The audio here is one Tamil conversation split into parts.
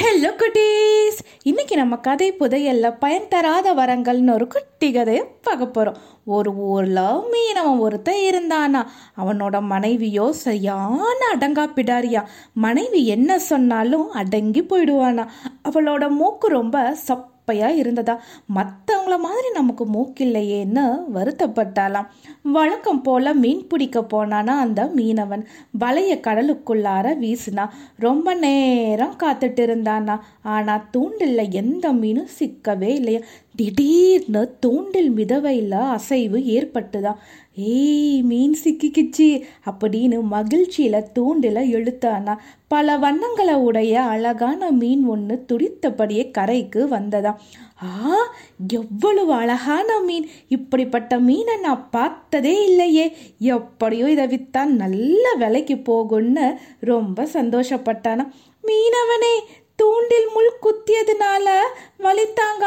ஹலோ குட்டீஸ் இன்னைக்கு நம்ம கதை புதையல்ல பயன் தராத வரங்கள்னு ஒரு குட்டி கதையை பார்க்க போகிறோம் ஒரு ஊரில் மீனவன் ஒருத்தன் இருந்தானா? அவனோட மனைவியோ சரியான அடங்கா பிடாரியா? மனைவி என்ன சொன்னாலும் அடங்கி போயிடுவானா? அவளோட மூக்கு ரொம்ப சப்பையா இருந்ததா? மற்றவங்கள மாதிரி நமக்கு மூக்கில்லையேன்னு வருத்தப்பட்டாலாம் வழக்கம் போல மீன் பிடிக்க போனானா அந்த மீனவன். வலைய கடலுக்குள்ளார வீசினா. ரொம்ப நேரம் காத்துட்டு இருந்தானா. ஆனா தூண்டில்ல எந்த மீனும் சிக்கவே இல்லையா. திடீர்னு தூண்டில் மிதவையில் அசைவு ஏற்பட்டுதான் ஏய் மீன் சிக்கிக்கிச்சு அப்படின்னு மகிழ்ச்சியில தூண்டில இழுத்தானா. பல வண்ணங்களை உடைய அழகான மீன் ஒன்று துடித்தபடியே கரைக்கு வந்ததாம் ஆ எவ்வளவு அழகான மீன். இப்படிப்பட்ட மீனை நான் பார்த்ததே இல்லையே. எப்படியோ இதை வித்தா நல்ல விலைக்கு போகும்னு ரொம்ப சந்தோஷப்பட்டானா. மீனவனே தூண்டில் முள் குத்தியதுனால வலித்தாங்க.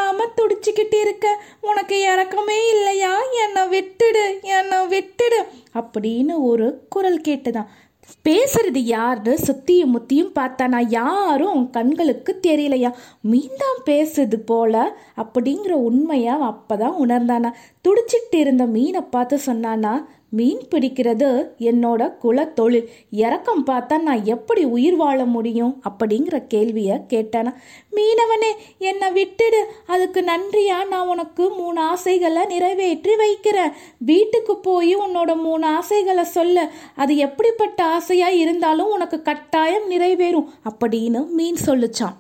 இருக்க உனக்கு இறக்கமே இல்லையா? என்னை விட்டுடு என்னை விட்டுடு அப்படின்னு ஒரு குரல் கேட்டுதான். பேசுறது யாருன்னு சுத்தியும் முத்தியும் பார்த்தானா யாரும் அவன் கண்களுக்கு தெரியலையா? மீன்தான் பேசுது போல அப்படிங்கிற உண்மையா அப்பதான் உணர்ந்தானா? துடிச்சிட்டு இருந்த மீனை பார்த்து சொன்னானா மீன் பிடிக்கிறது என்னோட குலத்தொழில். இறக்கம் பார்த்தா நான் எப்படி உயிர் வாழ முடியும்? அப்படிங்கிற கேள்வியை கேட்டானா. மீனவனே என்னை விட்டுடு. அதுக்கு நன்றியா? நான் உனக்கு மூணு ஆசைகளை நிறைவேற்றி வைக்கிறேன். வீட்டுக்கு போய் உன்னோட மூணு ஆசைகளை சொல்ல. அது எப்படிப்பட்ட ஆசையாக இருந்தாலும் உனக்கு கட்டாயம் நிறைவேறும். அப்படின்னு மீன் சொல்லுச்சான்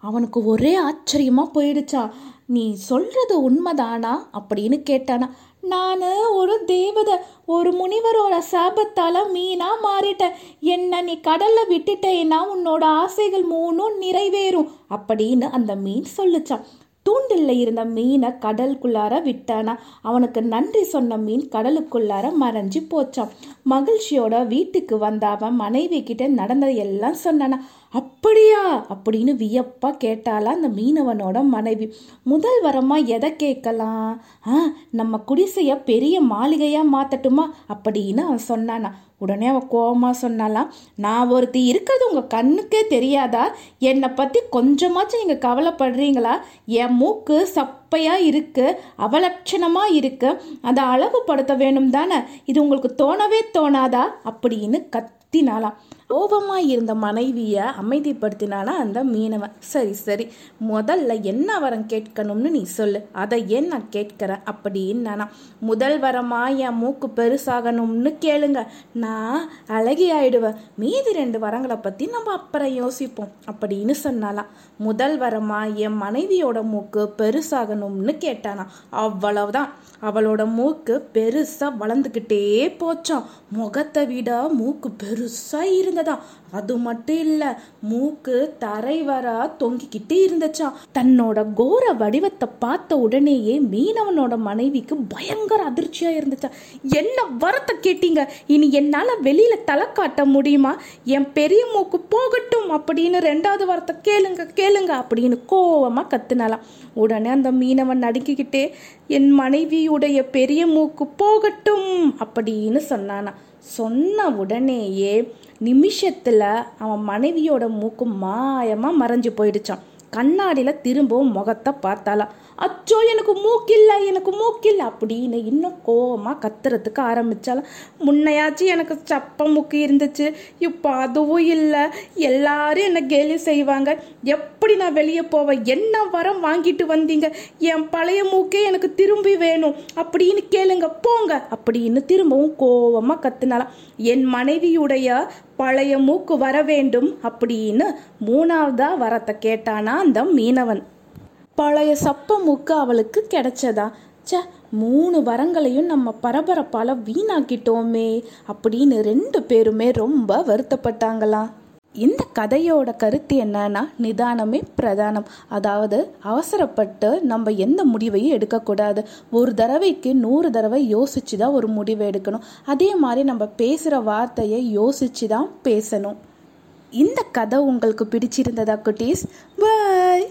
அவனுக்கு ஒரே ஆச்சரியமாக போயிடுச்சா. நீ சொல்கிறது உண்மைதானா? அப்படின்னு கேட்டானா. நான் ஒரு தேவதை ஒரு முனிவரோட சாபத்தால் மீனாக மாறிட்டேன். என்ன நீ கடலில் விட்டுட்டேன்னா உன்னோட ஆசைகள் மூணும் நிறைவேறும் அப்படின்னு அந்த மீன் சொல்லுச்சான் தூண்டில்ல இருந்த மீனை கடலுக்குள்ளார விட்டானா. அவனுக்கு நன்றி சொன்ன மீன் கடலுக்குள்ளார மறைஞ்சு போச்சான் மகிழ்ச்சியோட வீட்டுக்கு வந்த அவன் மனைவி கிட்ட நடந்ததை எல்லாம் சொன்னானா. அப்படியா? அப்படின்னு வியப்பாக கேட்டாலா அந்த மீனவனோட மனைவி. முதல் வரமாக எதை கேட்கலாம்? ஆ நம்ம குடிசையை பெரிய மாளிகையாக மாற்றட்டுமா அப்படின்னு அவன் சொன்னானா. உடனே அவன் கோபமாக சொன்னாலாம் நான் ஒருத்தி இருக்கிறது உங்கள் கண்ணுக்கே தெரியாதா? என்னை பற்றி கொஞ்சமாச்சும் நீங்கள் கவலைப்படுறீங்களா? என் மூக்கு சப்பையாக இருக்கு அவலட்சணமாக இருக்கு அதை அழகுபடுத்த வேணும் தானே இது உங்களுக்கு தோணவே தோணாதா? அப்படின்னு கத்தினாலாம் கோபமாக இருந்த மனைவியை அமைதிப்படுத்தினானா அந்த மீனவன். சரி சரி முதல்ல என்ன வரம் கேட்கணும்னு நீ சொல்லு. அதை ஏன் நான் கேட்கிறேன் அப்படின்னு நானா முதல் வரமாக என் மூக்கு பெருசாகணும்னு கேளுங்க. நான் அழகி ஆயிடுவேன். மீதி ரெண்டு வரங்களை பற்றி நம்ம அப்புறம் யோசிப்போம் அப்படின்னு சொன்னாலாம் முதல் வரமாக என் மனைவியோட மூக்கு பெருசாகணும்னு கேட்டானா. அவ்வளவுதான். அவளோட மூக்கு பெருசாக வளர்ந்துக்கிட்டே போச்சான் முகத்தை விட மூக்கு பெருசாக இருந்த இருந்ததா அது மட்டும் இல்ல மூக்கு தரை வர தொங்கிக்கிட்டே இருந்துச்சா. தன்னோட கோர வடிவத்தை பார்த்த உடனேயே மீனவனோட மனைவிக்கு பயங்கர அதிர்ச்சியா இருந்துச்சா. என்ன வரத்தை கேட்டீங்க? இனி என்னால வெளியில தலை காட்ட முடியுமா? என் பெரிய மூக்கு போகட்டும் அப்படின்னு ரெண்டாவது வரத்தை கேளுங்க கேளுங்க அப்படின்னு கோவமா கத்துனாலாம் உடனே அந்த மீனவன் நடுங்கிக்கிட்டே என் மனைவியுடைய பெரிய மூக்கு போகட்டும் அப்படின்னு சொன்னானா சொன்ன உடனேயே நிமிஷத்துல அவன் மனைவியோட மூக்கு மாயமா மறைஞ்சு போயிடுச்சான் கண்ணாடியில திரும்பவும் முகத்தை பார்த்தாலாம் அச்சோ எனக்கு மூக்கில்லை எனக்கு மூக்கில்லை அப்படின்னு இன்னும் கோபமாக கத்துறதுக்கு ஆரம்பித்தாலும் முன்னையாச்சும் எனக்கு சப்ப மூக்கு இருந்துச்சு. இப்போ அதுவும் இல்லை. எல்லாரும் என்னை கேலி செய்வாங்க? எப்படி நான் வெளியே போவேன் என்ன வரம் வாங்கிட்டு வந்தீங்க? என் பழைய மூக்கே எனக்கு திரும்பி வேணும். அப்படின்னு கேளுங்க போங்க அப்படின்னு திரும்பவும் கோபமாக கத்துனாலாம் என் மனைவியுடைய பழைய மூக்கு வர வேண்டும் அப்படின்னு மூணாவதா வரத்தை கேட்டானா அந்த மீனவன். பழைய சப்ப மூக்கு அவளுக்கு கிடைச்சதா? ச்சே மூணு வரங்களையும் நம்ம பரபரப்பால வீணாக்கிட்டோமே அப்படின்னு ரெண்டு பேருமே ரொம்ப வருத்தப்பட்டாங்களாம் இந்த கதையோட கருத்து என்னன்னா நிதானமே பிரதானம். அதாவது அவசரப்பட்டு நம்ம எந்த முடிவையும் எடுக்கக்கூடாது. ஒரு தடவைக்கு நூறு தடவை யோசிச்சு தான் ஒரு முடிவை எடுக்கணும். அதே மாதிரி நம்ம பேசுகிற வார்த்தையை யோசிச்சு தான் பேசணும். இந்த கதை உங்களுக்கு பிடிச்சிருந்ததா குட்டீஸ்? பாய்